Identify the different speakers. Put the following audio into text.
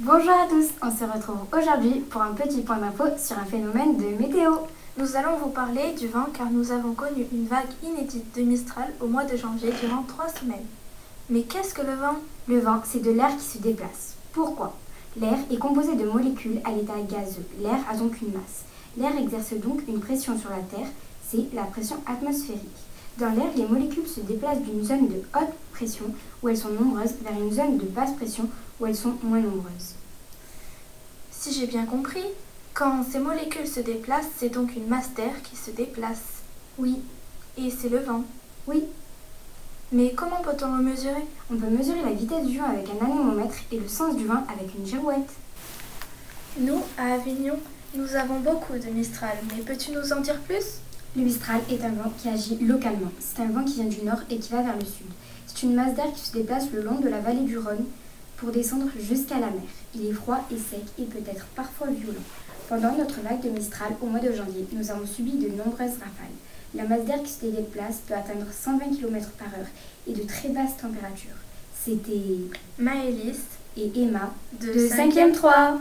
Speaker 1: Bonjour à tous, on se retrouve aujourd'hui pour un petit point d'info sur un phénomène de météo.
Speaker 2: Nous allons vous parler du vent car nous avons connu une vague inédite de Mistral au mois de janvier durant trois semaines. Mais qu'est-ce que le vent?
Speaker 1: Le vent, c'est de l'air qui se déplace. Pourquoi? L'air est composé de molécules à l'état gazeux. L'air a donc une masse. L'air exerce donc une pression sur la Terre, c'est la pression atmosphérique. Dans l'air, les molécules se déplacent d'une zone de haute pression, où elles sont nombreuses, vers une zone de basse pression, où elles sont moins nombreuses.
Speaker 2: Si j'ai bien compris, quand ces molécules se déplacent, c'est donc une masse d'air qui se déplace.
Speaker 1: Oui.
Speaker 2: Et c'est le vent.
Speaker 1: Oui.
Speaker 2: Mais comment peut-on le mesurer?
Speaker 1: On peut mesurer la vitesse du vent avec un anémomètre et le sens du vent avec une girouette.
Speaker 2: Nous, à Avignon, nous avons beaucoup de Mistral, mais peux-tu nous en dire plus?
Speaker 1: Le Mistral est un vent qui agit localement. C'est un vent qui vient du nord et qui va vers le sud. C'est une masse d'air qui se déplace le long de la vallée du Rhône pour descendre jusqu'à la mer. Il est froid et sec et peut être parfois violent. Pendant notre vague de Mistral au mois de janvier, nous avons subi de nombreuses rafales. La masse d'air qui se déplace peut atteindre 120 km par heure et de très basses températures. C'était
Speaker 2: Maëlys
Speaker 1: et Emma
Speaker 2: de,
Speaker 1: de 5e 3.